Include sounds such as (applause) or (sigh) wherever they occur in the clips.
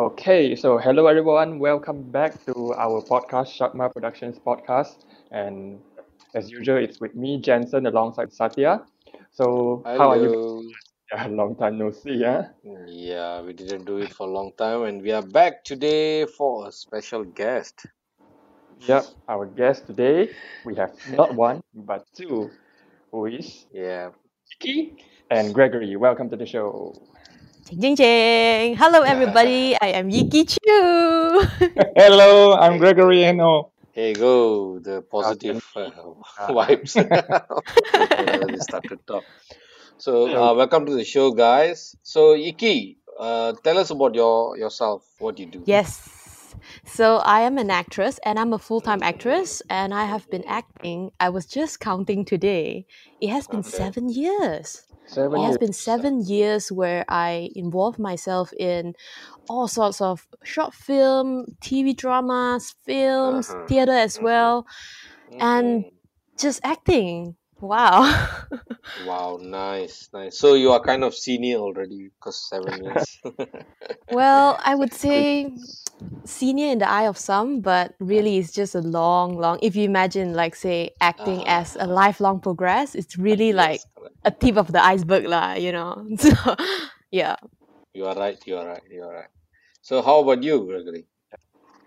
Okay, so hello everyone. Welcome back to our podcast, Shakma Productions podcast. And as usual, it's with me, Jensen, alongside Satya. So how are you? Yeah, (laughs) long time no see, yeah? Yeah, we didn't do it for a long time, and we are back today for a special guest. Yep, our guest today, we have not one, but two, who is Yeah. Kiki and Gregory. Welcome to the show. Jing jing jing. Hello everybody. I am Yiki Chu. (laughs) Hello, I'm Gregory Eno. Here go, the positive uh, (laughs) vibes. (laughs) Whenever they start to talk. So, uh, welcome to the show, guys. So, Yiki, uh, tell us about your yourself. What you do? yes. So I am an actress and I'm a full-time actress and I have been acting. I was just counting today. It has been Okay. 7 years. Seven It has years. been 7 years where I involved myself in all sorts of short film, TV dramas, films, Uh-huh. theater as well, and Mhm. just acting. Wow. Wow, nice, nice. So you are kind of senior already because seven (laughs) years. Well, (laughs) I would say senior in the eye of some, but really it's just a long, long. If you imagine, like, say, acting ah. as a lifelong progress, it's really like correct. a tip of the iceberg, lah. You know. (laughs) So, yeah. You are right. You are right. You are right. So how about you, Gregory?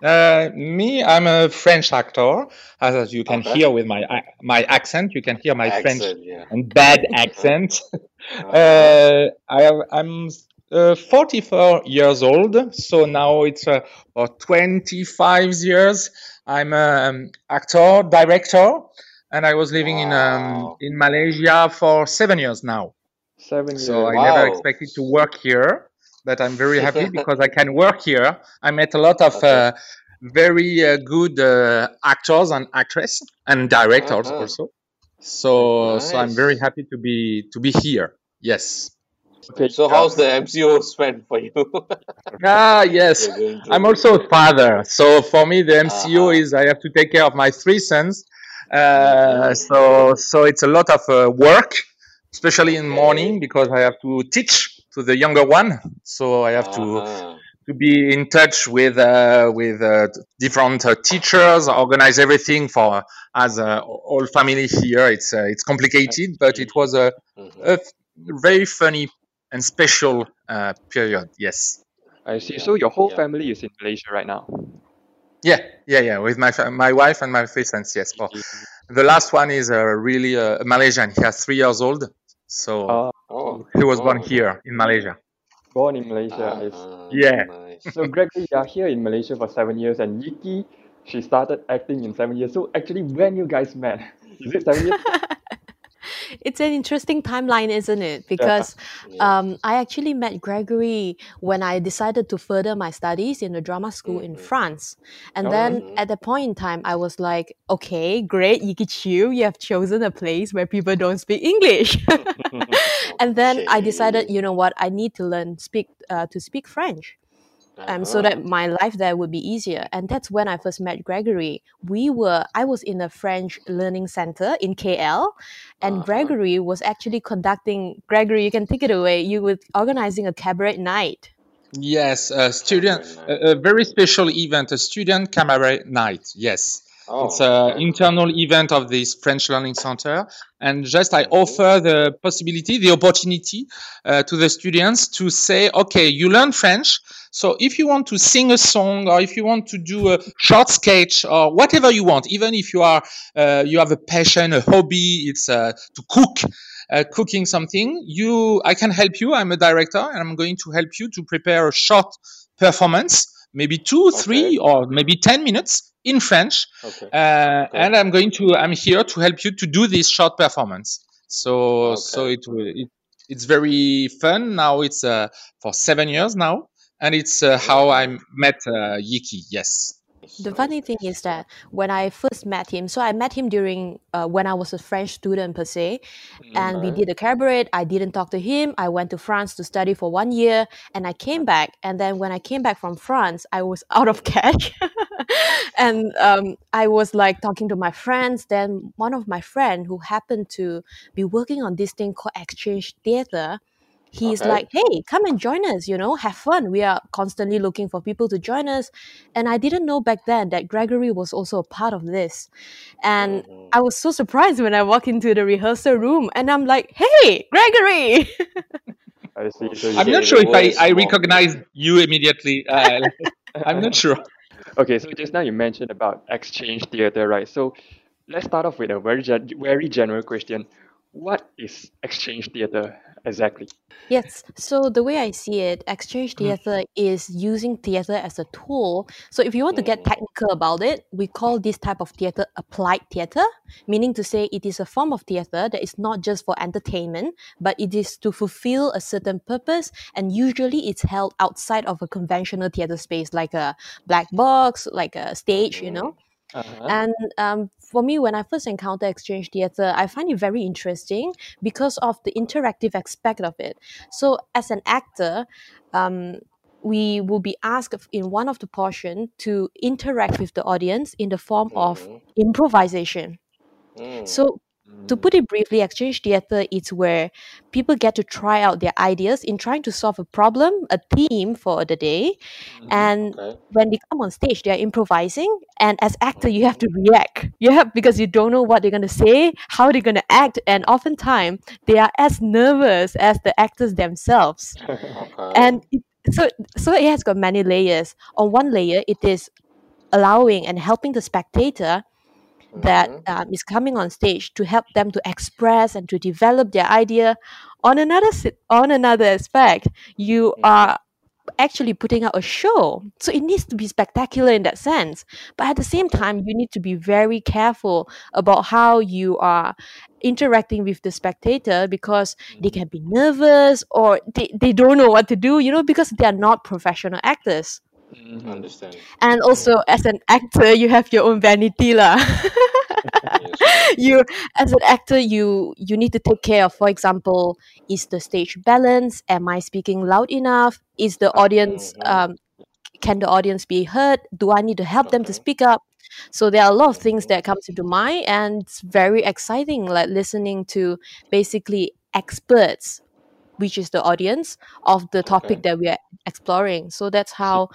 Uh, me, I'm a French actor. As you can Okay. hear with my ac- my accent, you can hear my French yeah. and bad (laughs) accent. Uh-huh. Uh, I have, I'm uh, 44 years old, so now it's uh, for 25 years. I'm an actor, director, and I was living in um, in Malaysia for seven years now. Seven years. So I never expected to work here, but I'm very (laughs) happy because I can work here. I met a lot of Okay. uh, very uh, good uh, actors and actresses and directors Uh-huh. also. So so I'm very happy to be to be here. Yes. Okay, So how's the MCO spent for you? (laughs) Ah yes. You're going through I'm also a father, so for me the MCO Uh-huh. is I have to take care of my three sons. Uh, Mhm. so so it's a lot of uh, work, especially in morning because I have to teach to the younger one. So I have to Uh-huh. to be in touch with uh, with uh, different uh, teachers, organize everything for as uh, all family here. It's uh, it's complicated, but it was a, Mhm. a f- very funny and special uh, period. Yes. I see. So your whole Yeah. family is in Malaysia right now. Yeah, yeah, yeah. With my fa- my wife and my three sons. Yes. For the last one is uh, really uh, a Malaysian. He has three years old, so Uh, Oh. he was born Oh. here in Malaysia. born in Malaysia. I see. Uh-huh. Yeah. Nice. So Gregory, you are here in Malaysia for seven years, and Yiki, she started acting in seven years. So actually, when you guys met, (laughs) is it seven years? (laughs) it's an interesting timeline, isn't it? Because Yeah. um, I actually met Gregory when I decided to further my studies in a drama school in Mhm. France. And Oh, then Mhm. at that point in time, I was like, okay, great, Yiki Chiu, you have chosen a place where people don't speak English. (laughs) (laughs) and then I decided, you know what, I need to learn speak uh, to speak French um, so Uh-huh. that my life there would be easier. And that's when I first met Gregory. We were, I was in a French learning center in KL, and Uh-huh. Gregory was actually conducting. Gregory, you can take it away. You were organizing a cabaret night. Yes, a student, a, a very special event, a student cabaret night. Yes. Oh, It's an internal event of this French Learning Center. And just I Mhm. offer the possibility, the opportunity uh, to the students to say, okay, you learn French. So if you want to sing a song or if you want to do a short sketch or whatever you want, even if you are, uh, you have a passion, a hobby, it's uh, to cook, uh, cooking something, you, I can help you. I'm a director and I'm going to help you to prepare a short performance, maybe two, three, or maybe 10 minutes in French Okay. uh, Okay. and I'm going to I'm here to help you to do this short performance. So so it will it, it's very fun. Now it's uh, for seven years now, and it's uh, how I met uh, Yiki. Yes. The funny thing is that when I first met him, so I met him during uh, when I was a French student per se, and we did a cabaret. I didn't talk to him. I went to France to study for one year, and I came back. And then when I came back from France, I was (laughs) out of cash, (laughs) and um, I was like talking to my friends. Then one of my friend who happened to be working on this thing called exchange theater, he's Okay. like, hey, come and join us, you know, have fun. We are constantly looking for people to join us. And I didn't know back then that Gregory was also a part of this. And Mhm. I was so surprised when I walked into the rehearsal room and I'm like, hey, Gregory! (laughs) I see. So i'm not sure if I, I more- recognize you immediately. Uh, (laughs) I'm not sure. (laughs) Okay, so just now you mentioned about exchange theater, right? So let's start off with a very gen- very general question. What is exchange theater exactly? Yes, so the way I see it, exchange theater is using theater as a tool. So if you want to get Mhm. technical about it, we call this type of theater applied theater, meaning to say it is a form of theater that is not just for entertainment, but it is to fulfill a certain purpose, and usually it's held outside of a conventional theater space, like a black box, like a stage, you know. Uh-huh. And um, for me, when I first encounter exchange theater, I find it very interesting because of the interactive aspect of it. So, as an actor, um, we will be asked in one of the portion to interact with the audience in the form of Mhm. improvisation. Mm. So, to put it briefly, exchange theater is where people get to try out their ideas in trying to solve a problem, a theme for the day, mm-hmm. and Okay. when they come on stage, they're improvising, and as actor, you have to mm-hmm. react. You have because you don't know what they're gonna say, how they're gonna act, and oftentimes they are as nervous as the actors themselves. (laughs) Okay. And it, so, so it has got many layers. On one layer, it is allowing and helping the spectator that Mhm. um, is coming on stage to help them to express and to develop their idea. On another on another aspect, you Mhm. are actually putting out a show, so it needs to be spectacular in that sense. But at the same time, you need to be very careful about how you are interacting with the spectator because they can be nervous or they, they don't know what to do, you know, because they are not professional actors. Mhm. Understand. And also, as an actor, you have your own vanity, lah. Yes. (laughs) you as an actor you you need to take care of for example is the stage balance am i speaking loud enough is the audience Mhm. um can the audience be heard do i need to help them to speak up so there are a lot of things that comes into mind and it's very exciting like listening to basically experts which is the audience of the topic Okay. that we are exploring so that's how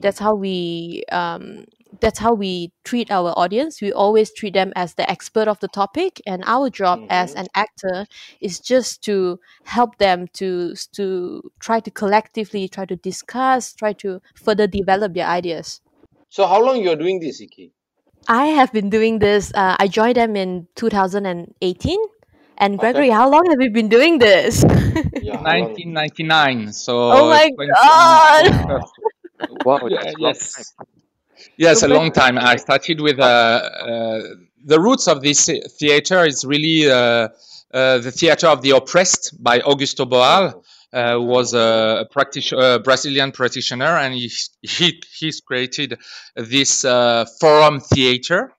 that's how we um that's how we treat our audience we always treat them as the expert of the topic and our job as Mhm. an actor is just to help them to to try to collectively try to discuss try to further develop their ideas So how long you're doing this, Iki? i have been doing this uh, i joined them in 2018 and Okay. gregory how long have you been doing this Yeah. 1999. So oh my 20 god (laughs) Wow. Wow, Yeah, that's a long yes. Yes, So a long time. I started with uh, uh, the roots of this theater is really uh, uh, the theater of the oppressed by Augusto Boal, uh, who was a, practic- uh, Brazilian practitioner, and he, he he's created this uh, forum theater,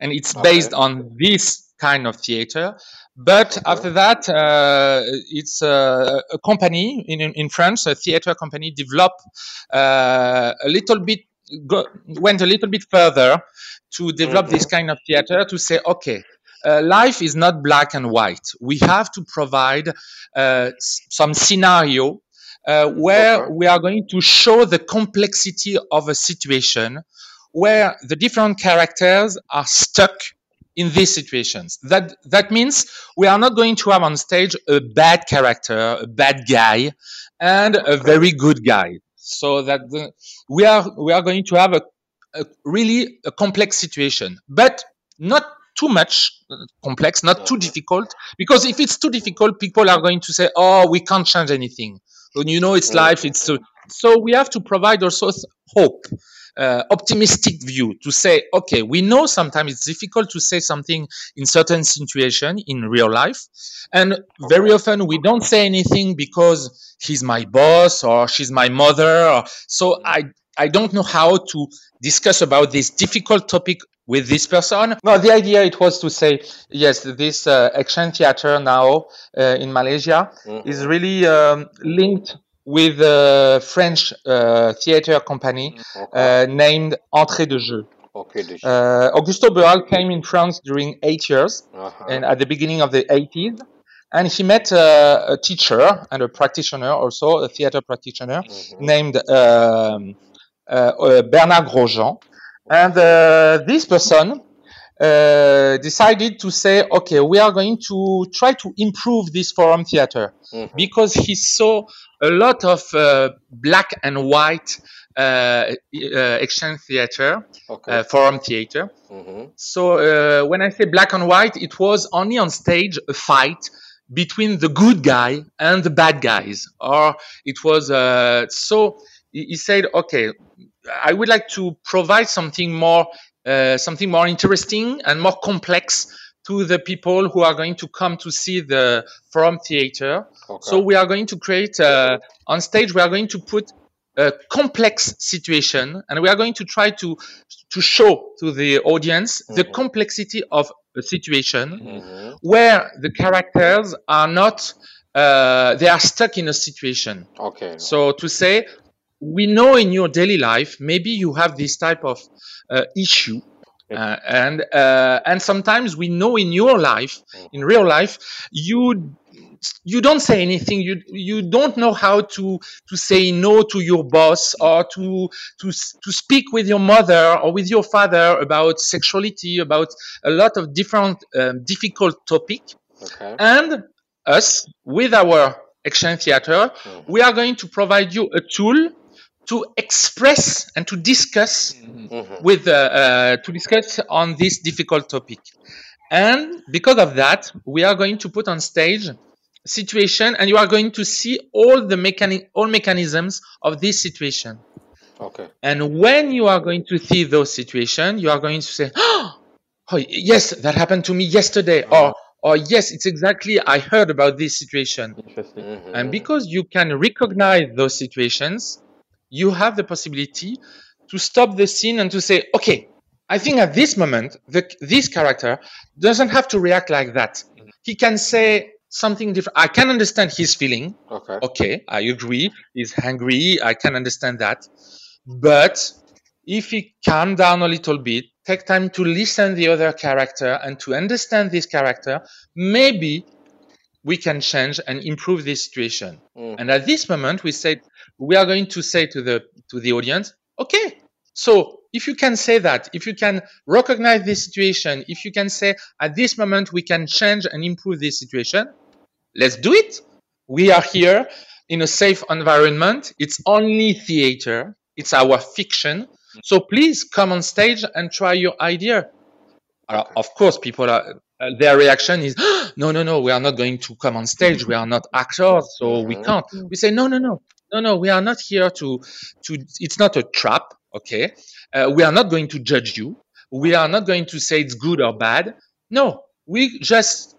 and it's based Okay. on this kind of theater. But Okay. after that, uh, it's uh, a company in in France, a theater company, developed uh, a little bit go, went a little bit further to develop this Mm-hmm. kind of theater to say, okay, uh, life is not black and white. We have to provide uh, some scenario uh, where Okay. we are going to show the complexity of a situation where the different characters are stuck in these situations. That that means we are not going to have on stage a bad character, a bad guy, and a very good guy. So that the, we are we are going to have a, a really a complex situation, but not too much uh, complex, not too difficult. Because if it's too difficult, people are going to say, "Oh, we can't change anything." When you know it's life, it's so. So we have to provide also hope, uh, optimistic view to say, okay, we know sometimes it's difficult to say something in certain situation in real life, and very often we don't say anything because he's my boss or she's my mother. Or, so I I don't know how to discuss about this difficult topic with this person. No, the idea it was to say yes, this uh, exchange theater now uh, in Malaysia is Mhm. really um, linked with a French uh, theater company Okay. uh, named Entrée de Jeu. Okay. Uh, Augusto Boal came in France during eight years Uh-huh. and at the beginning of the 80s and he met a, a teacher and a practitioner, also a theater practitioner Mm-hmm. named um, uh, uh, Bernard Grosjean. And uh, this person uh, decided to say, okay, we are going to try to improve this forum theater Mm-hmm. because he saw a lot of uh, black and white uh, uh, exchange theater, Okay. uh, forum theater. Mm-hmm. So uh, when I say black and white, it was only on stage a fight between the good guy and the bad guys, or it was uh, so. He said, "Okay, I would like to provide something more, uh, something more interesting and more complex to the people who are going to come to see the forum theater. Okay. So we are going to create uh, on stage. We are going to put a complex situation, and we are going to try to to show to the audience the Mhm. complexity of a situation Mhm. where the characters are not uh, they are stuck in a situation. Okay. So to say, we know in your daily life, maybe you have this type of uh, issue. Uh, and uh, and sometimes we know in your life, in real life, you you don't say anything. You you don't know how to to say no to your boss or to to to speak with your mother or with your father about sexuality, about a lot of different um, difficult topic. Okay. And us, with our exchange theater, Mhm. we are going to provide you a tool to express and to discuss Mhm. with uh, uh, to discuss on this difficult topic. And because of that, we are going to put on stage situation, and you are going to see all the mechani- all mechanisms of this situation. Okay. And when you are going to see those situations, you are going to say, "Oh, yes, that happened to me yesterday," or "or yes, it's exactly I heard about this situation." Interesting. Mhm. And because you can recognize those situations, you have the possibility to stop the scene and to say, okay, I think at this moment, the, this character doesn't have to react like that. He can say something different. I can understand his feeling. Okay. Okay, I agree. He's angry. I can understand that. But if he calm down a little bit, take time to listen the other character and to understand this character, maybe we can change and improve this situation. Mm. And at this moment, we said we are going to say to the to the audience, okay. So if you can say that, if you can recognize this situation, if you can say at this moment we can change and improve this situation, let's do it. We are here in a safe environment. It's only theater. It's our fiction. So please come on stage and try your idea. Okay. of course, people are, uh, their reaction is, (gasps) no, no, no, we are not going to come on stage. We are not actors, so we Mhm. can't. We say, no, no, no, no, no, we are not here to, to, it's not a trap. Okay. Uh, we are not going to judge you. We are not going to say it's good or bad. No, we just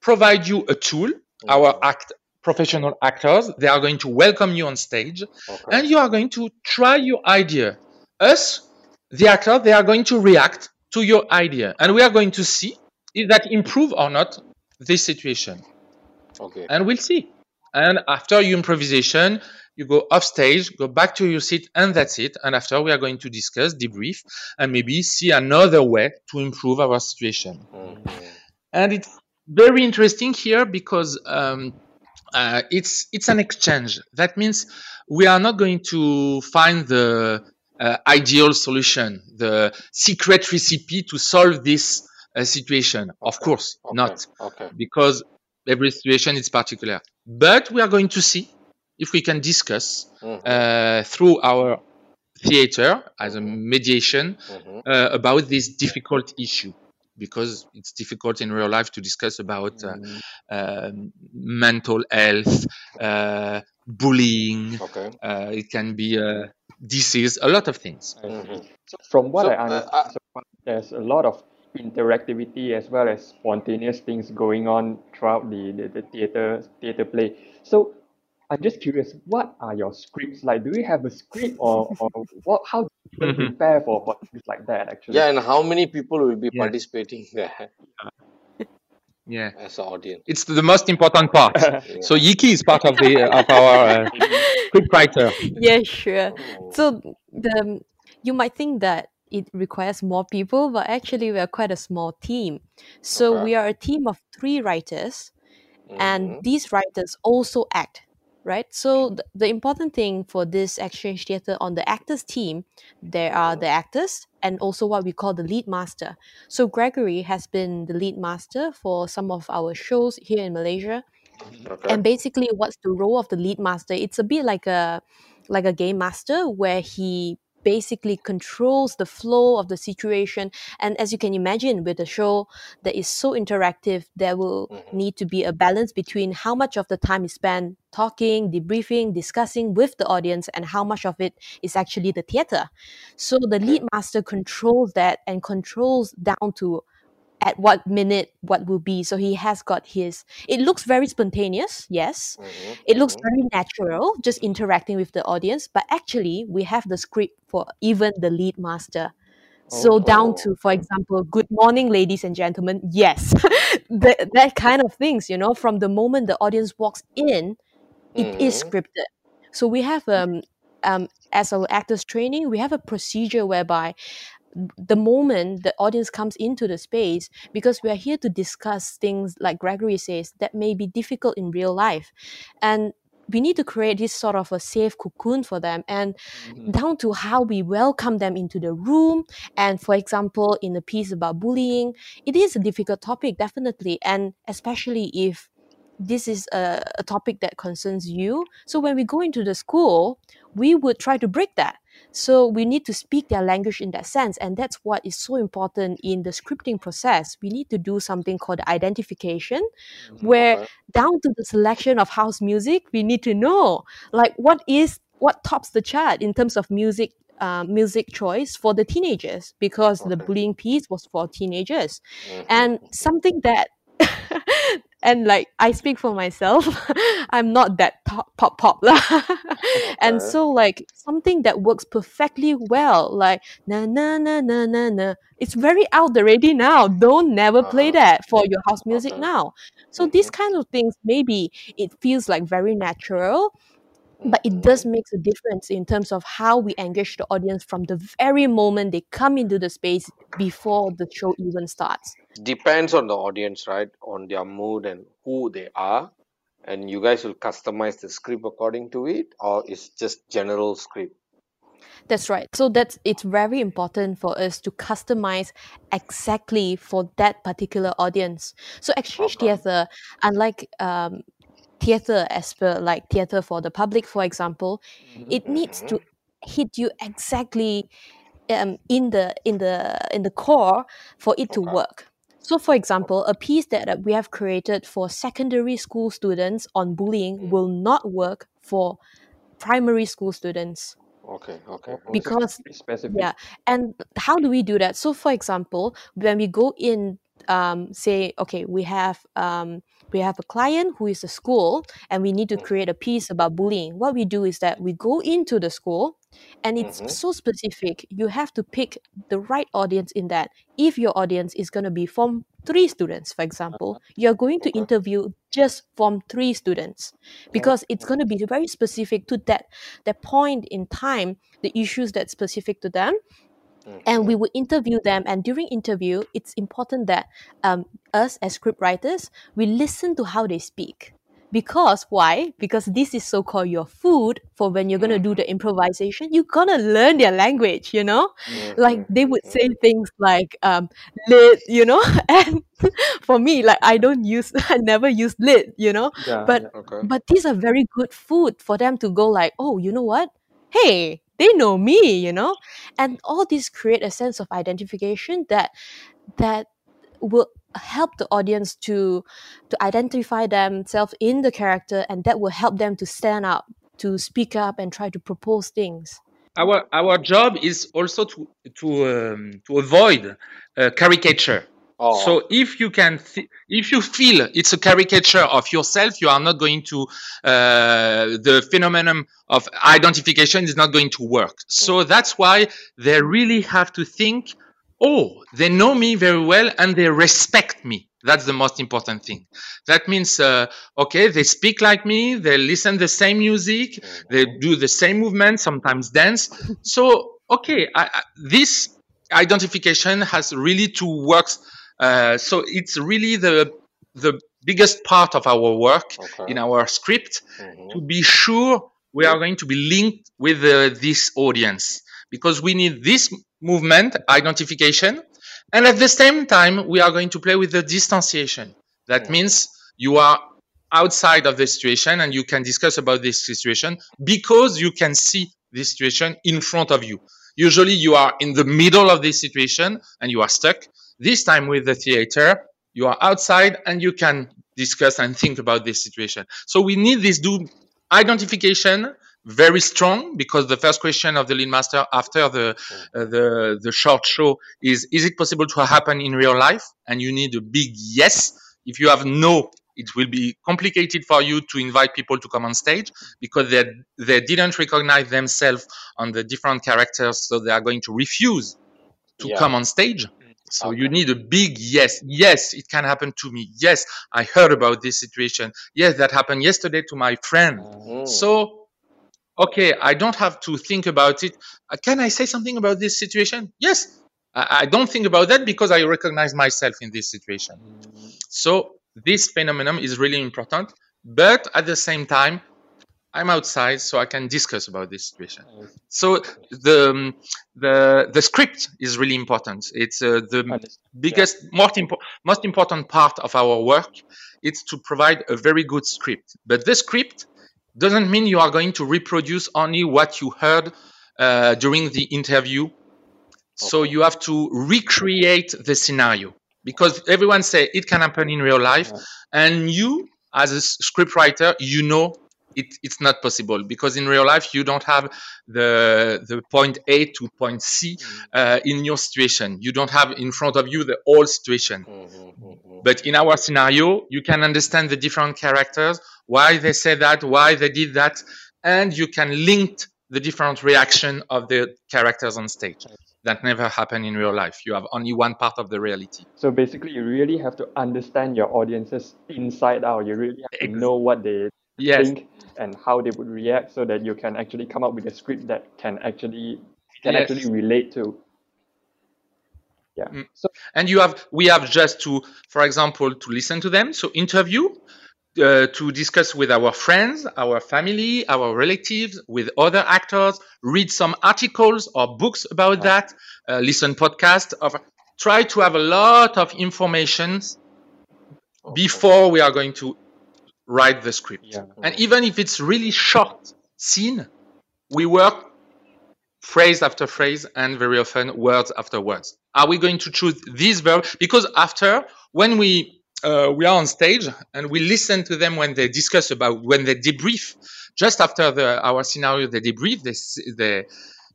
provide you a tool. Our act, professional actors, they are going to welcome you on stage Okay. and you are going to try your idea. Us, the actor, they are going to react to your idea, and we are going to see if that improve or not this situation, Okay. and we'll see. And after your improvisation, you go off stage, go back to your seat, and that's it. And after, we are going to discuss, debrief, and maybe see another way to improve our situation Mhm. and it's very interesting here because um, uh, it's it's an exchange. That means we are not going to find the uh, ideal solution, the secret recipe to solve this uh, situation. Of course, Okay. not Okay. because every situation is particular. But we are going to see if we can discuss Mhm. uh, through our theater as a mediation Mhm. uh, about this difficult issue because it's difficult in real life to discuss about uh, um, mental health, uh, bullying. Okay. Uh, it can be uh, disease, a lot of things. I see. Mhm. So from what So, I uh, understand, uh, so there's a lot of interactivity as well as spontaneous things going on throughout the, the, the theater theater play. So I'm just curious, what are your scripts like? Do you have a script or, (laughs) or what how do you even Mhm. prepare for, for things like that actually? Yeah, and how many people will be Yeah. participating (laughs) there Yeah, as an audience? it's the most important part. (laughs) Yeah. So Yiki is part of the of our uh, script writer. Yeah, sure. Oh. So the you might think that it requires more people, but actually we are quite a small team. So Okay. we are a team of three writers, and Mhm. these writers also act right? So mm-hmm. the, the important thing for this exchange theater on the actors team there are the actors and also what we call the lead master. So gregory has been the lead master for some of our shows here in malaysia. Okay. and basically what's the role of the lead master? It's a bit like a like a game master where he basically controls the flow of the situation. And as you can imagine with a show that is so interactive there will Mhm. need to be a balance between how much of the time is spent talking debriefing discussing with the audience and how much of it is actually the theater. So the lead master controls that and controls down to at what minute what will be so he has got his it looks very spontaneous yes Mhm. it looks Mhm. very natural just interacting with the audience but actually we have the script for even the lead master so down Oh. to for example good morning ladies and gentlemen yes (laughs) that, that kind of things you know from the moment the audience walks in it is Mhm. scripted so we have um um as our actors training we have a procedure whereby the moment the audience comes into the space because we are here to discuss things like gregory says that may be difficult in real life. And we need to create this sort of a safe cocoon for them and Mhm. down to how we welcome them into the room. And for example in a piece about bullying it is a difficult topic definitely. And especially if this is a, a topic that concerns you. So when we go into the school we would try to break that so we need to speak their language in that sense and that's what is so important in the scripting process we need to do something called identification where Okay. down to the selection of house music we need to know like what is what tops the chart in terms of music uh, music choice for the teenagers because the bullying piece was for teenagers Mhm. and something that (laughs) and like I speak for myself, (laughs) I'm not that pop pop pop lah. (laughs) and so like something that works perfectly well, like na na na na na na. It's very out already now. Don't never play Uh-huh. that for your house music Okay. now. So these Mhm. kind of things maybe it feels like very natural, but it does make a difference in terms of how we engage the audience from the very moment they come into the space before the show even starts. Depends on the audience, right? On their mood and who they are. And you guys will customize the script according to it, or it's just general script. That's right. So that's it's very important for us to customize exactly for that particular audience. So exchange Okay. theater, unlike um, theater as per like theater for the public, for example, Mhm. it needs to hit you exactly um, in the in the in the core for it to work. So, for example, a piece that uh, we have created for secondary school students on bullying Mm. will not work for primary school students Okay. Okay. Okay. because specific. yeah and how do we do that so for example when we go in um, say okay we have um, we have a client who is a school and we need to Mhm. create a piece about bullying what we do is that we go into the school and it's Mhm. so specific you have to pick the right audience in that. If your audience is going to be form three students for example you're going to interview just form three students because it's going to be very specific to that that point in time the issues that's specific to them and we will interview them. And during interview it's important that um, us as script writers we listen to how they speak because why? Because this is so-called your food for when you're going to do the improvisation you're going to learn their language you know? Like they would say things like um lit you know? (laughs) And for me like i don't use (laughs) i never use lit you know? Yeah, but yeah. Okay. but these are very good food for them to go like oh you know what? Hey they know me you know? And all these create a sense of identification that that will help the audience to to identify themselves in the character and that will help them to stand up to speak up and try to propose things. Our our job is also to to um, to avoid uh, caricature. Oh. so if you can th- if you feel it's a caricature of yourself you are not going to uh, the phenomenon of identification is not going to work. So that's why they really have to think oh they know me very well and they respect me that's the most important thing that means uh, okay they speak like me they listen the same music they do the same movement sometimes dance (laughs) so okay I, I, this identification has really to works. uh, so it's really the the biggest part of our work Okay. in our script Mhm. to be sure we are going to be linked with uh, this audience because we need this movement identification and at the same time we are going to play with the distanciation. That Mhm. means you are outside of the situation and you can discuss about this situation because you can see this situation in front of you. Usually you are in the middle of this situation and you are stuck. This time with the theater you are outside and you can discuss and think about this situation. So we need this do identification very strong because the first question of the lead master after the uh, the the short show is is it possible to happen in real life? And you need a big yes. If you have no it will be complicated for you to invite people to come on stage because they they didn't recognize themselves on the different characters so they are going to refuse to Yeah. come on stage. So you need a big yes. Yes it can happen to me. Yes i heard about this situation. Yes that happened yesterday to my friend. Mm. so, okay, I don't have to think about it. Uh, Can I say something about this situation? Yes. I, don't think about that because I recognize myself in this situation. So, this phenomenon is really important. But at the same time, I'm outside, so I can discuss about this situation. So the um, the the script is really important. It's uh, the biggest, most, impo- most important part of our work. It's to provide a very good script. But the script doesn't mean you are going to reproduce only what you heard uh, during the interview. So you have to recreate the scenario because everyone say it can happen in real life, Yeah. and you as a script writer, you know it, it's not possible because in real life you don't have the the point A to point C uh, in your situation. You don't have in front of you the whole situation. Mhm, mhm. But in our scenario, you can understand the different characters, why they say that, why they did that, and you can link the different reaction of the characters on stage. That never happen in real life. You have only one part of the reality. So basically, you really have to understand your audiences inside out. You really have to Ex- know what they Yes, think and how they would react, so that you can actually come up with a script that can actually can Yes. actually relate to. Yeah. Mm. So and you have we have just to, for example, to listen to them. So interview, uh, to discuss with our friends, our family, our relatives, with other actors, read some articles or books about that, uh, listen podcast, of try to have a lot of information Okay. before we are going to write the script. yeah. And even if it's really short scene, we work phrase after phrase and very often words after words. Are we going to choose this verb? Because after, when we uh, we are on stage and we listen to them when they discuss about when they debrief, just after the our scenario, they debrief. They they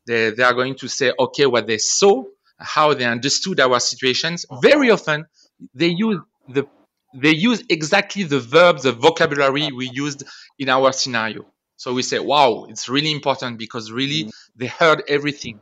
they, they are going to say okay what they saw, how they understood our situations. Very often, they use the they use exactly the verbs, the vocabulary we used in our scenario. So we say, wow, it's really important because really they heard everything.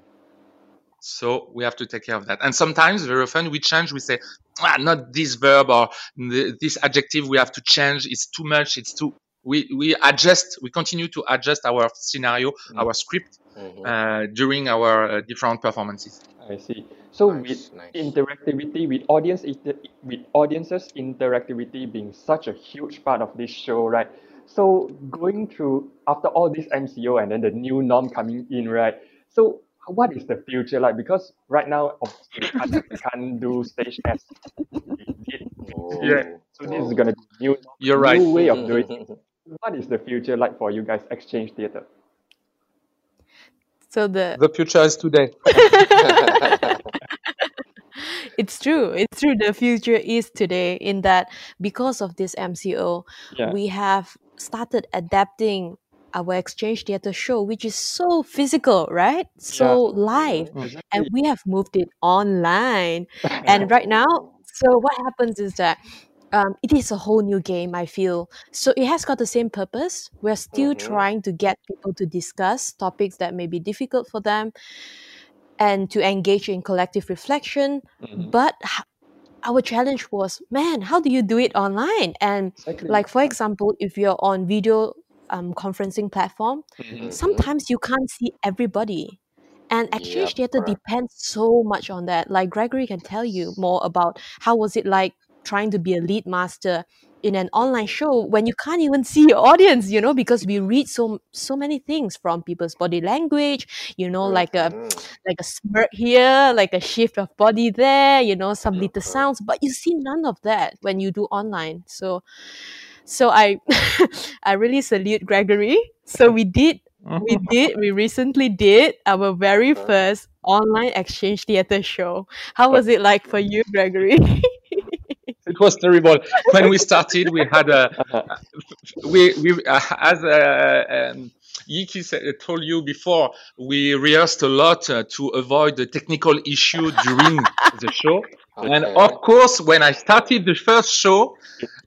So we have to take care of that. And sometimes, very often, we change. We say, ah, not this verb or this adjective. We have to change. It's too much. It's too. We we adjust. We continue to adjust our scenario, our script Mhm. uh, during our uh, different performances. I see. So Nice, with nice. interactivity, with audience inter- with audiences interactivity being such a huge part of this show, right? So going through after all this MCO and then the new norm coming in, right? So what is the future like? Because right now, obviously, we can't, we can't do stage as we did. Oh, Yeah. So this is oh. gonna be new, You're right. new way of doing. (laughs) it. What is the future like for you guys, Exchange Theatre? So the The future is today. (laughs) it's true. It's true. The future is today in that because of this MCO, Yeah. we have started adapting our exchange theater show, which is so physical, right? So live. Mm-hmm. And we have moved it online. (laughs) And right now, so what happens is that um, it is a whole new game, I feel. So it has got the same purpose. We're still Mhm. trying to get people to discuss topics that may be difficult for them and to engage in collective reflection. Mhm. But our challenge was, man, how do you do it online? And Exactly. like for example, if you're on video um, conferencing platform, Mhm. Mhm. sometimes you can't see everybody. And exchange Yep, theater correct. depends so much on that. Like Gregory can tell you more about how was it like trying to be a lead master in an online show when you can't even see your audience you know because we read so so many things from people's body language you know like a Mhm. like a smirk here like a shift of body there you know some little sounds but you see none of that when you do online. So so i (laughs) i really salute gregory. So we did we (laughs) did we recently did our very Mhm. first online exchange theater show. How was it like for you gregory (laughs) was terrible. When we started, we had a we we uh, as uh, um, Yiki said, told you before, we rehearsed a lot uh, to avoid the technical issue during the show. And of course, when I started the first show,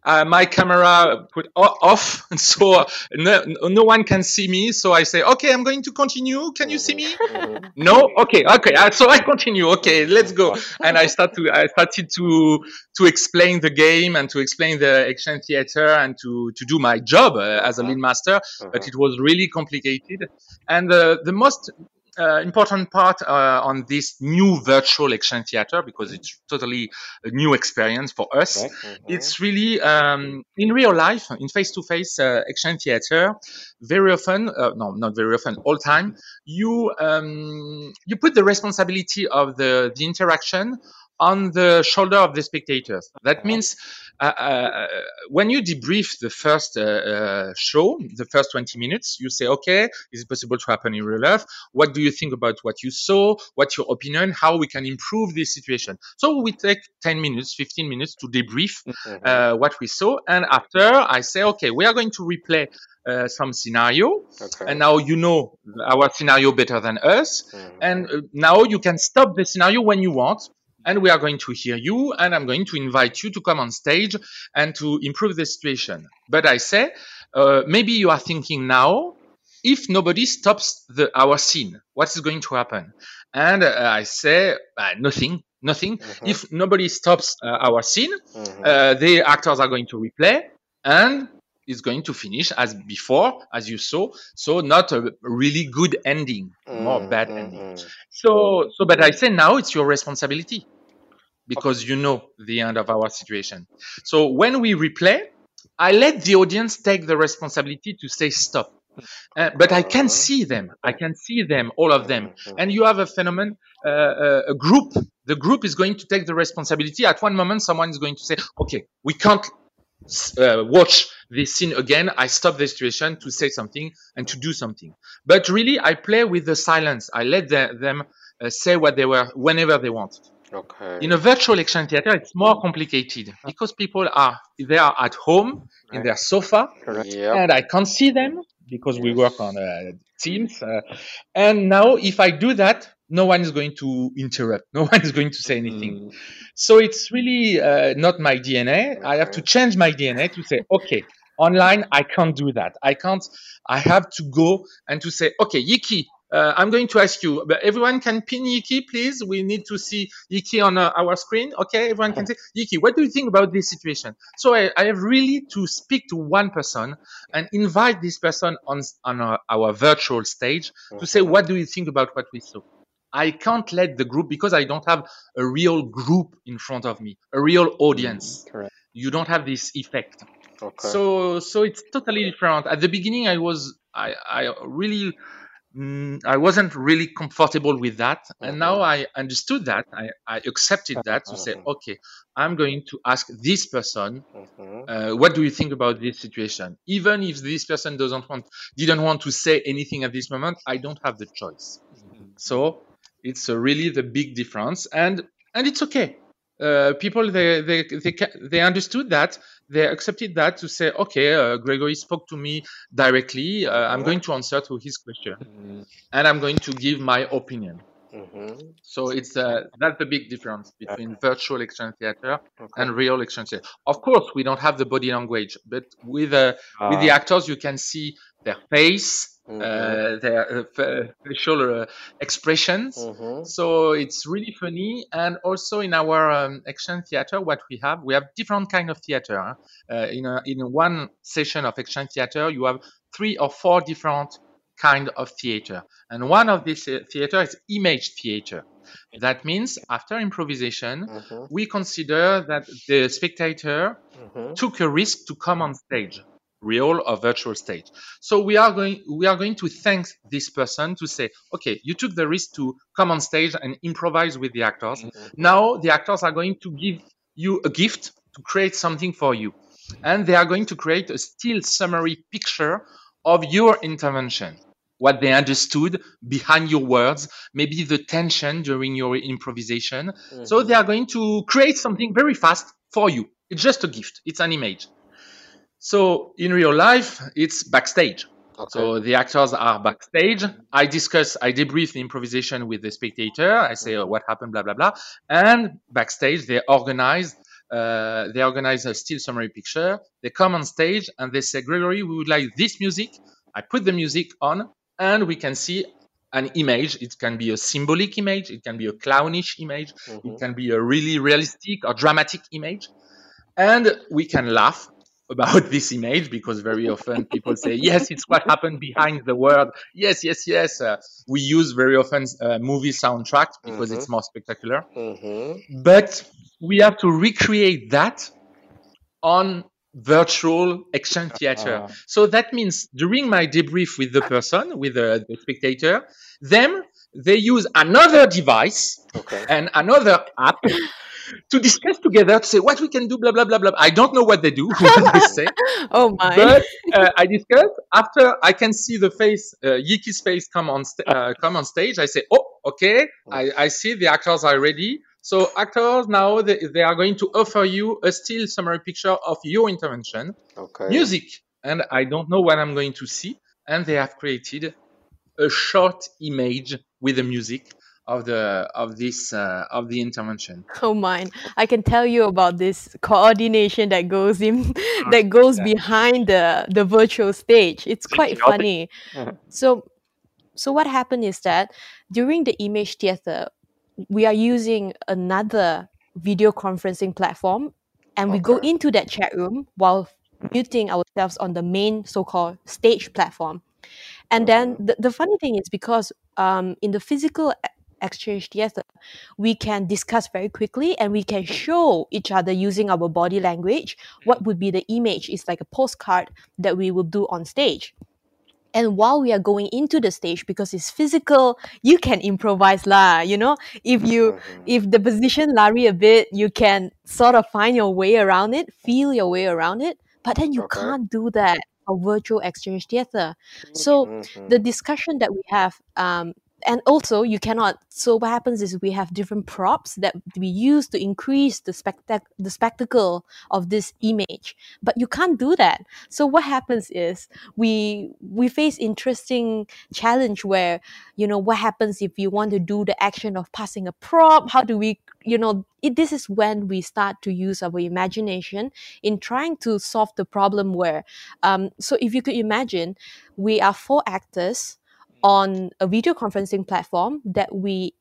uh, my camera put off, (laughs) and so no, no one can see me. So I say, "Okay, I'm going to continue. Can you see me?" (laughs) No. Okay. Okay. Uh, so I continue. Okay, let's go. (laughs) And I start to I started to to explain the game and to explain the action theater and to to do my job uh, as a Uh-huh. lead master. But Uh-huh. it was really complicated. And uh, the most uh, important part uh, on this new virtual action theater because it's totally a new experience for us Right. Mhm. it's really um, in real life in face-to-face uh, action theater very often uh, no not very often all time you um, you put the responsibility of the the interaction on the shoulder of the spectators that Uh-huh. means uh, uh, when you debrief the first uh, uh, show the first 20 minutes you say okay is it possible to happen in real life what do you think about what you saw what's your opinion how we can improve this situation so we take 10 minutes 15 minutes to debrief Mhm. uh, what we saw. And after I say, okay, we are going to replay uh, some scenario. Okay. And now you know our scenario better than us. Mhm. And uh, now you can stop the scenario when you want. And we are going to hear you. And I'm going to invite you to come on stage and to improve the situation. But I say, uh, maybe you are thinking now, if nobody stops the, our scene, what is going to happen? And uh, I say, uh, nothing, nothing. Mhm. If nobody stops uh, our scene, Mhm. uh, the actors are going to replay and it's going to finish as before as you saw. So not a really good ending more Mm, bad mm, ending. mm. so so but i say now it's your responsibility because you know the end of our situation. So when we replay i let the audience take the responsibility to say stop. Uh, but i can Uh-huh. see them. I can see them all of them. Mhm. and you have a phenomenon uh, uh, a group. The group is going to take the responsibility. At one moment someone is going to say okay we can't uh, watch this scene again i stop the situation to say something and to do something. But really i play with the silence. I let the, them uh, say what they were whenever they want. Okay. in a virtual action theater it's more complicated because people are they are at home in their sofa Yep. and I can't see them because we work on uh, Teams. Uh, and now, if I do that, no one is going to interrupt. No (laughs) one is going to say anything. Mm, So it's really uh, not my DNA. I have to change my DNA to say, okay, online, I can't do that. I can't. I have to go and to say, okay, Yiki. Uh, I'm going to ask you, but everyone can pin Yiki, please. We need to see Yiki on uh, our screen. Okay, everyone can say, Yiki, what do you think about this situation? So I, I have really to speak to one person and invite this person on on our, our virtual stage to say, what do you think about what we saw? I can't let the group because I don't have a real group in front of me, a real audience. mm, correct. You don't have this effect. Okay. So so it's totally different. At the beginning, I was I I really mm, I wasn't really comfortable with that, and now. I understood that. I I accepted that to say, Mhm. okay, I'm going to ask this person Mhm. uh, what do you think about this situation even if this person doesn't want didn't want to say anything at this moment i don't have the choice Mm, so it's really the big difference and and it's okay uh, people they they they, they understood that they accepted that to say okay uh, gregory spoke to me directly uh, i'm going to answer to his question mm, and i'm going to give my opinion Mhm. so it's uh, that's the big difference between virtual action theater Okay. and real action theater. Of course, we don't have the body language, but with uh, with the Ah, actors, you can see their face, Mhm. uh, their uh, facial uh, expressions. Mhm. So it's really funny. And also in our um, action theater, what we have, we have different kind of theater. huh? Uh, in a, in one session of action theater, you have three or four different kind of theater. And one of these theater is image theater. That means after improvisation, Mhm. we consider that the spectator Mhm. took a risk to come on stage, real or virtual stage. So we are going we are going to thank this person to say, okay, you took the risk to come on stage and improvise with the actors. Mhm. Now the actors are going to give you a gift to create something for you. And they are going to create a still summary picture of your intervention, what they understood behind your words, maybe the tension during your improvisation. So Mhm. they are going to create something very fast for you. It's just a gift, it's an image. So in real life, it's backstage. Okay. So the actors are backstage. I discuss, I debrief the improvisation with the spectator. I say oh, what happened, blah blah blah, and backstage they organize. Uh, they organize a still summary picture. They come on stage and they say, Gregory, we would like this music. I put the music on, and we can see an image. It can be a symbolic image. It can be a clownish image. It Mhm. can be a really realistic or dramatic image. And we can laugh about (laughs) this image because very often people say, yes, it's what happened behind the word. Yes, yes, yes. Uh, we use very often uh, movie soundtrack because Mhm. it's more spectacular. Mhm. But we have to recreate that on virtual action theater. Ah. So that means during my debrief with the person, with the, the spectator, them, they use another device Okay. and another app to discuss together to say what we can do, blah, blah, blah, blah. I don't know what they do, (laughs) what they (laughs) say, Oh my. but uh, I discuss after I can see the face, uh, Yiki's face come on, sta- uh, come on stage. I say, oh, okay, I, I see the actors are ready. So actors now they, they are going to offer you a still summary picture of your intervention, Okay. music, and I don't know what I'm going to see. And they have created a short image with the music of the of this uh, of the intervention. Oh my. I can tell you about this coordination that goes in (laughs) that goes yeah. behind the the virtual stage. It's quite funny. So so what happened is that during the image theater, we are using another video conferencing platform and we go into that chat room while muting ourselves on the main so-called stage platform. And then the, the funny thing is because um, in the physical exchange theater, we can discuss very quickly and we can show each other using our body language what would be the image. It's like a postcard that we will do on stage. And while we are going into the stage, because it's physical, you can improvise lah. You know, if you Mhm. if the position lari a bit, you can sort of find your way around it, feel your way around it. But then you Okay. can't do that a virtual exchange theater. So Mhm. the discussion that we have um, and also you cannot so what happens is we have different props that we use to increase the spectac- the spectacle of this image. But you can't do that. So what happens is we we face interesting challenge where you know what happens if you want to do the action of passing a prop? How do we you know it, this is when we start to use our imagination in trying to solve the problem where um, so if you could imagine we are four actors on a video conferencing platform that we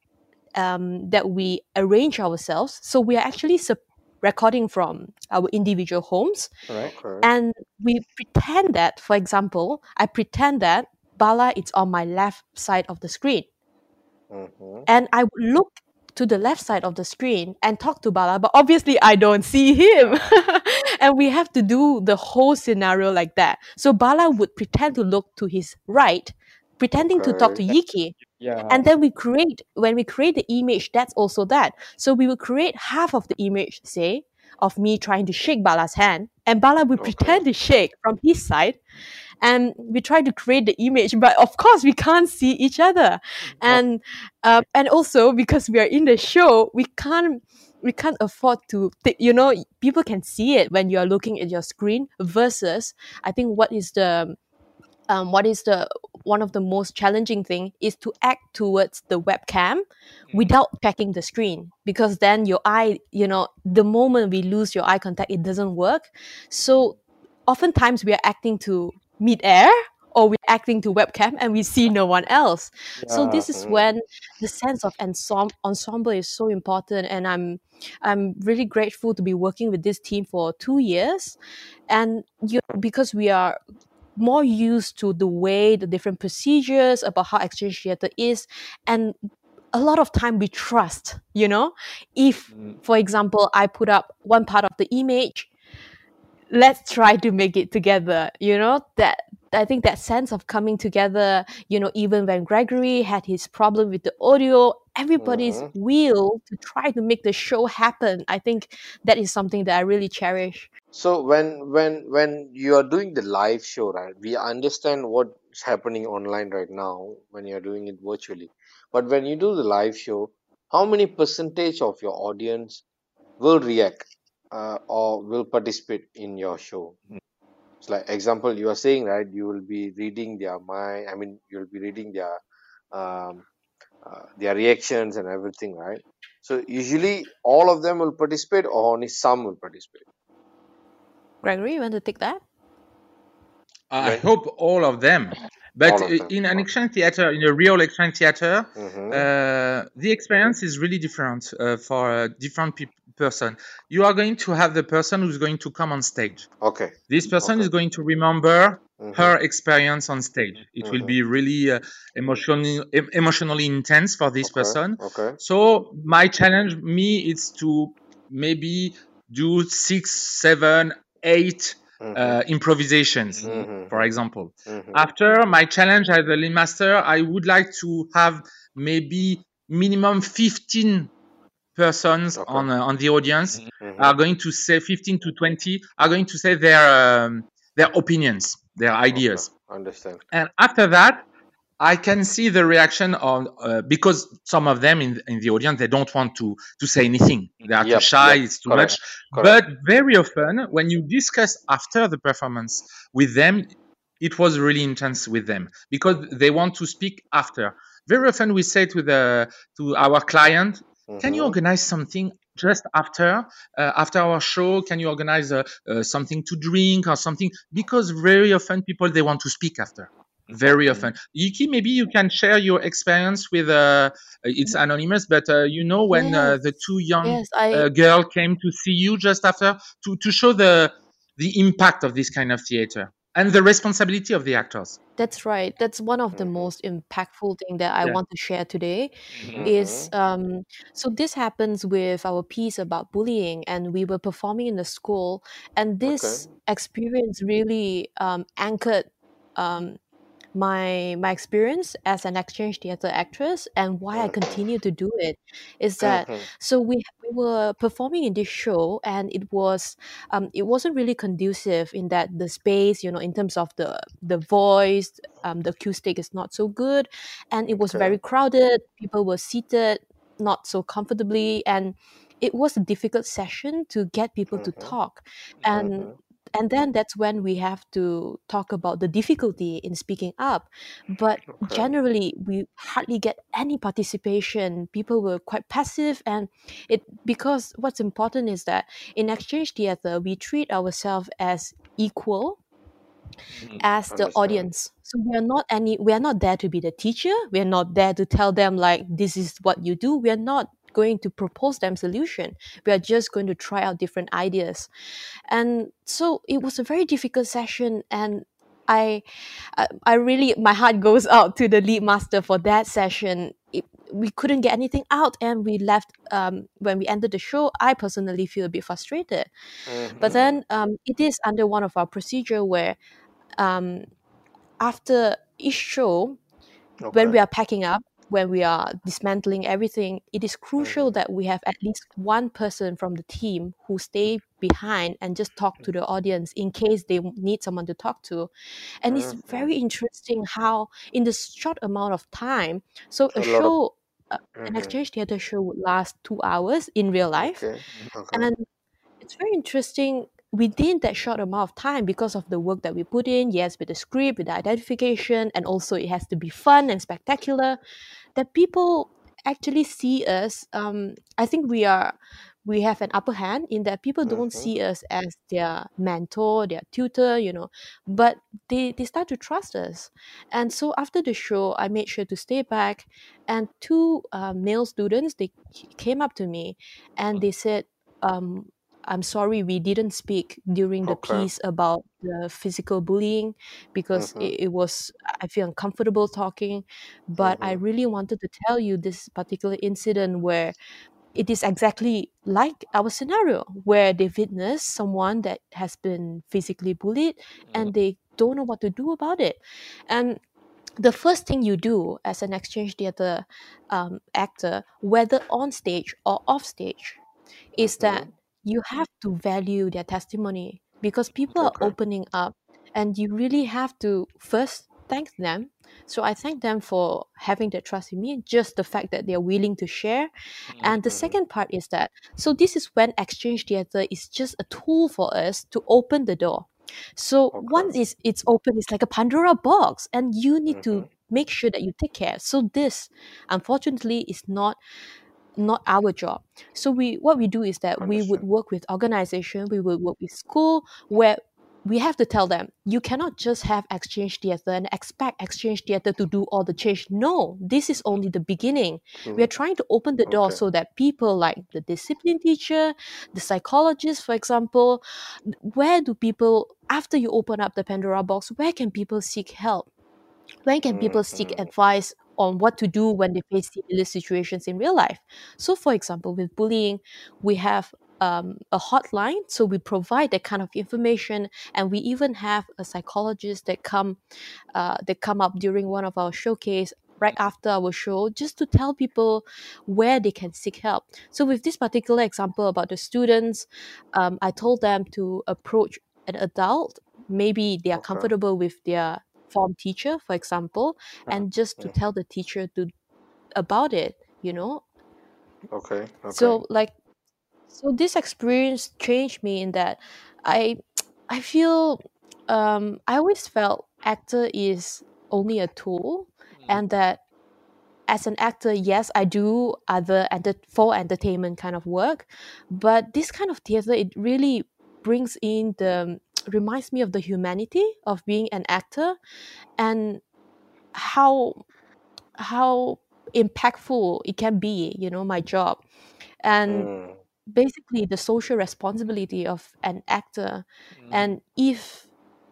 um, that we arrange ourselves. So we are actually sup- recording from our individual homes, Right. Okay. and we pretend that, for example, I pretend that Bala is on my left side of the screen, Mhm. and I would look to the left side of the screen and talk to Bala, but obviously I don't see him. (laughs) and we have to do the whole scenario like that. So Bala would pretend to look to his right, pretending to talk to Yiki. Yeah. And then we create, when we create the image, that's also that. So we will create half of the image, say, of me trying to shake Bala's hand, and Bala will Okay. pretend to shake from his side. And we try to create the image, but of course we can't see each other. And uh, and also because we are in the show, we can't we can't afford to th- you know people can see it when you are looking at your screen versus i think what is the um, what is the one of the most challenging thing is to act towards the webcam without checking the screen because then your eye you know the moment we lose your eye contact it doesn't work. So oftentimes we are acting to mid-air or we're acting to webcam and we see no one else. So this is Mhm. when the sense of ensemble, ensemble is so important and i'm i'm really grateful to be working with this team for two years. And you because we are more used to the way the different procedures about how exchange theater is and a lot of time we trust you know if Mm. for example i put up one part of the image let's try to make it together you know that i think that sense of coming together you know even when gregory had his problem with the audio everybody's Mhm. will to try to make the show happen i think that is something that i really cherish So when when when you are doing the live show, right? We understand what's happening online right now when you're doing it virtually. But when you do the live show, how many percentage of your audience will react uh, or will participate in your show? It's like example you are saying, right? You will be reading their mind. I mean, you'll be reading their um, uh, their reactions and everything, right? So usually all of them will participate, or only some will participate. gregory you want to take that I When hope all of them. But of uh, them. in an Okay. exchange theater, in a real exchange theater, Mm-hmm. uh, the experience is really different uh, for a different peop person. You are going to have the person who's going to come on stage. Okay. This person Okay. is going to remember Mm-hmm. her experience on stage. It will Mm-hmm. be really uh, emotionally em- emotionally intense for this Okay. person. Okay. So my challenge me is to maybe do six, seven, eight Mm-hmm. uh, improvisations, Mm-hmm. for example. Mm-hmm. After my challenge as a lead master, I would like to have maybe minimum 15 persons Okay. on uh, on the audience Mm-hmm. are going to say 15 to 20 are going to say their um, their opinions, their Okay. ideas, Understand. and after that, I can see the reaction on uh, because some of them in in the audience they don't want to to say anything. They are too shy. Yep. It's too Correct. much. Correct. But very often, when you discuss after the performance with them, it was really intense with them because they want to speak after. Very often, we say to the to our client, "Can you Mm-hmm. organize something just after uh, after our show? Can you organize uh, uh, something to drink or something?" Because very often, people they want to speak after. Very often, Yuki, maybe you can share your experience with. Uh, it's anonymous, but uh, you know when uh, the two young yes i uh, girl came to see you just after to, to show the the impact of this kind of theater and the responsibility of the actors. That's right. That's one of the Mm-hmm. most impactful thing that I Yeah. want to share today Mhm. is Mm-hmm. um so this happens with our piece about bullying and we were performing in the school and Okay. this experience really um anchored um my my experience as an exchange theater actress and why I continue to do it is that Mm-hmm. so we we were performing in this show and it was um it wasn't really conducive in that the space you know in terms of the the voice um the acoustic is not so good and it was Okay. very crowded people were seated not so comfortably and it was a difficult session to get people to Mm-hmm. talk and Mm-hmm. And then that's when we have to talk about the difficulty in speaking up. But Okay. generally we hardly get any participation. People were quite passive and it because what's important is that in exchange theater we treat ourselves as equal Mhm. as the audience. So we are not any we are not there to be the teacher. We are not there to tell them like this is what you do. We are not going to propose them solution. We are just going to try out different ideas. And so it was a very difficult session and i i, really my heart goes out to the lead master for that session. It, we couldn't get anything out and we left um, when we ended the show i personally feel a bit frustrated. But Mm-hmm. then um, it is under one of our procedure where um, after each show when we are packing up when we are dismantling everything it is crucial Mm-hmm. that we have at least one person from the team who stay behind and just talk to the audience in case they need someone to talk to and it's Mm-hmm. very interesting how in this short amount of time so A a lot of show uh, an mm-hmm. exchange theater show would last two hours in real life Okay. Okay. and it's very interesting within that short amount of time because of the work that we put in yes with the script with the identification and also it has to be fun and spectacular that people actually see us um, i think we are we have an upper hand in that people don't Mm-hmm. see us as their mentor their tutor you know but they, they start to trust us and so after the show i made sure to stay back and two uh, male students they came up to me and they said um, I'm sorry we didn't speak during the Okay. piece about the physical bullying because Mm-hmm. it, it was I feel uncomfortable talking. But I Mm-hmm. really wanted to tell you this particular incident where it is exactly like our scenario where they witness someone that has been physically bullied and they don't know what to do about it. And the first thing you do as an exchange theater um, actor, whether on stage or off stage, is that Mm-hmm. You have to value their testimony because people are opening up and you really have to first thank them. So I thank them for having their trust in me, just the fact that they're willing to share. And the Mm-hmm. second part is that so this is when exchange theater is just a tool for us to open the door. So Okay. once it's it's open, it's like a Pandora box, and you need Mm-hmm. to make sure that you take care. So this, unfortunately, is not not our job. So we what we do is that we would work with organization, we would work with school where we have to tell them you cannot just have exchange theater and expect exchange theater to do all the change. No, this is only the beginning. We are trying to open the door Okay. so that people like the discipline teacher, the psychologist, for example, where do people after you open up the Pandora box, where can people seek help? when can people seek Mm-hmm. advice on what to do when they face similar situations in real life. So for example with bullying we have um, a hotline so we provide that kind of information and we even have a psychologist that come uh, that come up during one of our showcase right after our show just to tell people where they can seek help. So with this particular example about the students um, i told them to approach an adult. Maybe they are Okay. comfortable with their form teacher for example and just to tell the teacher to about it you know Okay. Okay. so like so this experience changed me in that i i feel um i always felt actor is only a tool and that as an actor yes i do other enter- for entertainment kind of work but this kind of theater it really brings in the reminds me of the humanity of being an actor and how how impactful it can be you know my job and Mm. basically the social responsibility of an actor and if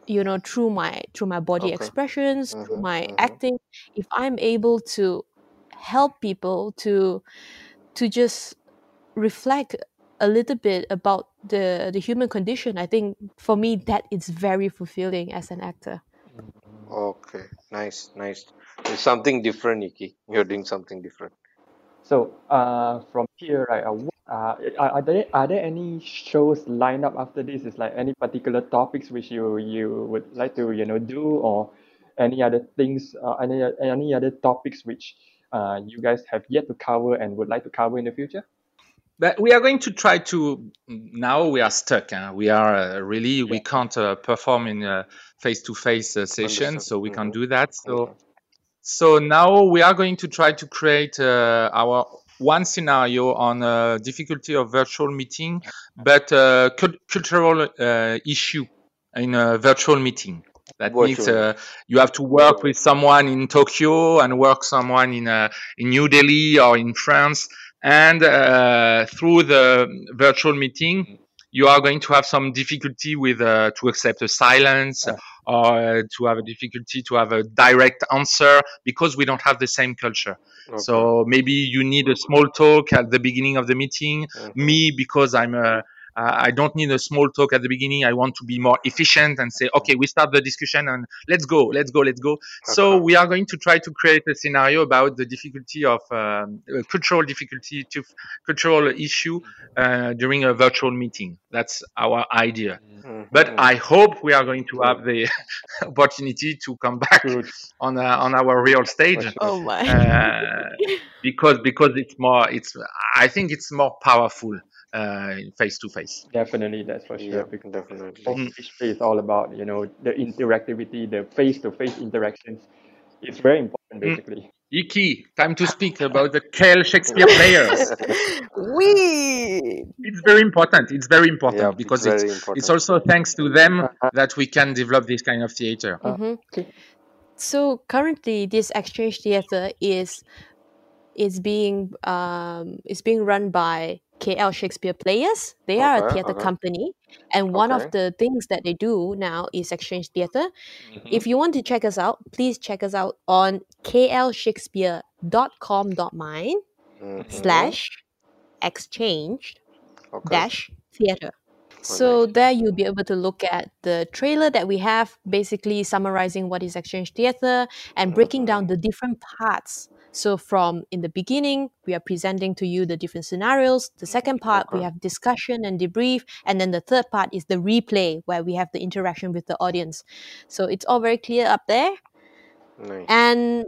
you know through my through my body Okay. expressions through Mhm. my Mhm. acting if i'm able to help people to to just reflect a little bit about the the human condition i think for me that is very fulfilling as an actor Okay. Nice. Nice. It's something different, Iki. You're doing something different. So, uh, from here, right, uh, uh, are, are there are there any shows lined up after this? Is like any particular topics which you you would like to you know do, or any other things, uh, any any other topics which uh you guys have yet to cover and would like to cover in the future? But we are going to try to. Now we are stuck. Huh? We are uh, really we can't uh, perform in a face-to-face uh, session, Understand. so we can't Mhm. do that. So so now we are going to try to create uh, our one scenario on uh, difficulty of virtual meeting, but uh, cul- cultural uh, issue in a virtual meeting. That means uh, you have to work with someone in Tokyo and work someone in uh, in New Delhi or in France, and uh, through the virtual meeting, you are going to have some difficulty with uh, to accept a silence Uh. or uh, to have a difficulty to have a direct answer because we don't have the same culture. Okay. So maybe you need a small talk at the beginning of the meeting. Mhm. Me, because I'm a uh, I don't need a small talk at the beginning. I want to be more efficient and say, okay, we start the discussion and let's go, let's go, let's go. So Okay. we are going to try to create a scenario about the difficulty of um, cultural difficulty to cultural issue uh, during a virtual meeting. That's our idea. Mhm. But I hope we are going to have the (laughs) opportunity to come back Good. on uh, on our real stage oh my uh, because because it's more it's I think it's more powerful face to face. Definitely, that's for Yeah, sure. Because definitely. Open display is all about you know the interactivity, the face-to-face interactions. It's very important, Mm. basically. Iki, time to speak about the KL Shakespeare players. (laughs) we It's very important. It's very important Yeah, because it's very important. it's also thanks to them that we can develop this kind of theater. Mhm. okay. So currently, this exchange theater is is being um, is being run by KL Shakespeare Players. They are a theatre okay, company, and one of the things that they do now is exchange theatre. Mhm. If you want to check us out, please check us out on klshakespeare.com.my Mhm. slash exchange Okay. dash theatre. Oh, So there you'll be able to look at the trailer that we have, basically summarizing what is exchange theatre and breaking down the different parts. So from in the beginning, we are presenting to you the different scenarios. The second part, we have discussion and debrief, and then the third part is the replay where we have the interaction with the audience. So it's all very clear up there Nice. and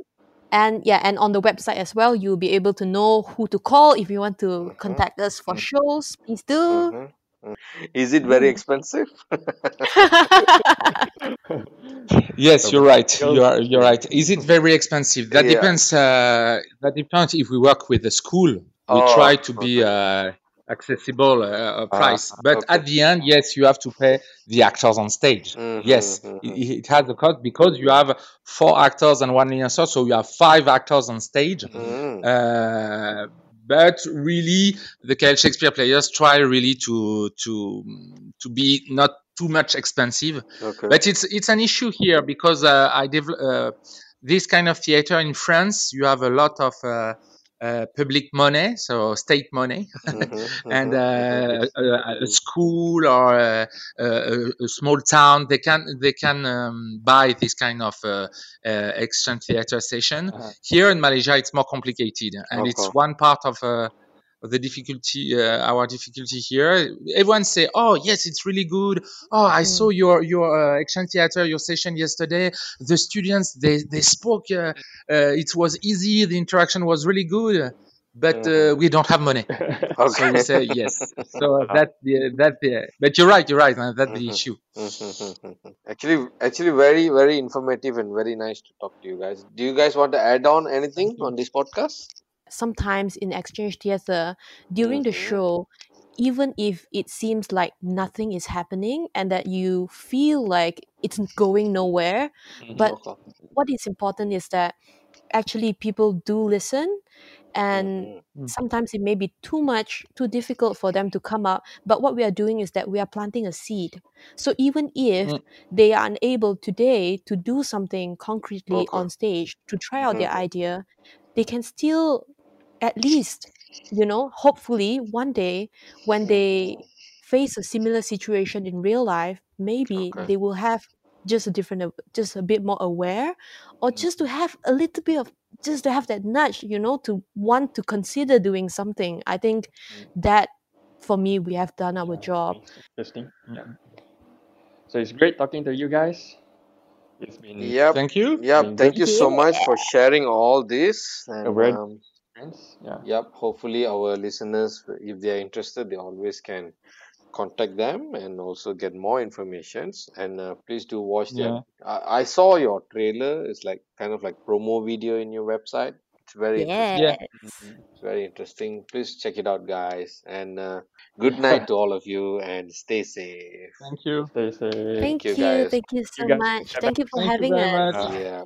and yeah and on the website as well you'll be able to know who to call if you want to Mhm. contact us for Mm. shows please do Mhm. Is it very Mm. expensive? (laughs) Yes, you're right. You are you're right. Is it very expensive? That Yeah. depends. Uh, that depends. If we work with a school, we Oh, try to be uh, accessible uh, Ah, price. But okay. at the end, yes, you have to pay the actors on stage. Yes, Mhm. it, it has a cost because you have four actors and one liaison, so you have five actors on stage. Mhm. Uh, but really, the KL Shakespeare players try really to to to be not too much expensive. Okay. But it's it's an issue here because uh, I devel- uh, this kind of theater in France. You have a lot of uh, uh, public money, so state money, Mhm. (laughs) and Mhm. uh, Mhm. a, a school or a, a, a small town they can they can um, buy this kind of uh, uh, exchange theater session. Uh-huh. Here in Malaysia, it's more complicated, and it's one part of. The difficulty, uh, our difficulty here. Everyone say, "Oh, yes, it's really good. Oh, I saw Mm. your your uh, exchange theater, your session yesterday. The students they they spoke. Uh, uh, it was easy. The interaction was really good, but uh, Mhm. we don't have money. (laughs) So Okay. we say yes. So (laughs) that's the that's the. But you're right. You're right. Uh, that's the Mhm. issue. Mhm. Actually, actually, very, very informative and very nice to talk to you guys. Do you guys want to add on anything on this podcast? Sometimes in exchange theater during the Mhm. show even if it seems like nothing is happening and that you feel like it's going nowhere Mhm. but what is important is that actually people do listen and Mhm. Mm. sometimes it may be too much too difficult for them to come up but what we are doing is that we are planting a seed so even if they are unable today to do something concretely on stage to try out their idea they can still at least you know hopefully one day when they Mhm. face a similar situation in real life maybe Okay. they will have just a different a- just a bit more aware or just to have a little bit of just to have that nudge you know to want to consider doing something i think Mm. that for me we have done our Yeah, job interesting. Yeah. So it's great talking to you guys. It's been Yep. Thank you. Yep. been Thank you so much for sharing all this. a And very um, experience. Yeah. yep, hopefully our listeners, if they are interested, they always can contact them and also get more informations. And uh, please do watch Yeah. their. I, I saw your trailer. It's like kind of like promo video in your website. It's very interesting. Yeah. It's very interesting. Please check it out, guys. And uh, good night to all of you and stay safe. Thank you. Stay safe. thank you, you guys. thank you You so guys. much thank you for Thank having very us much. Yeah.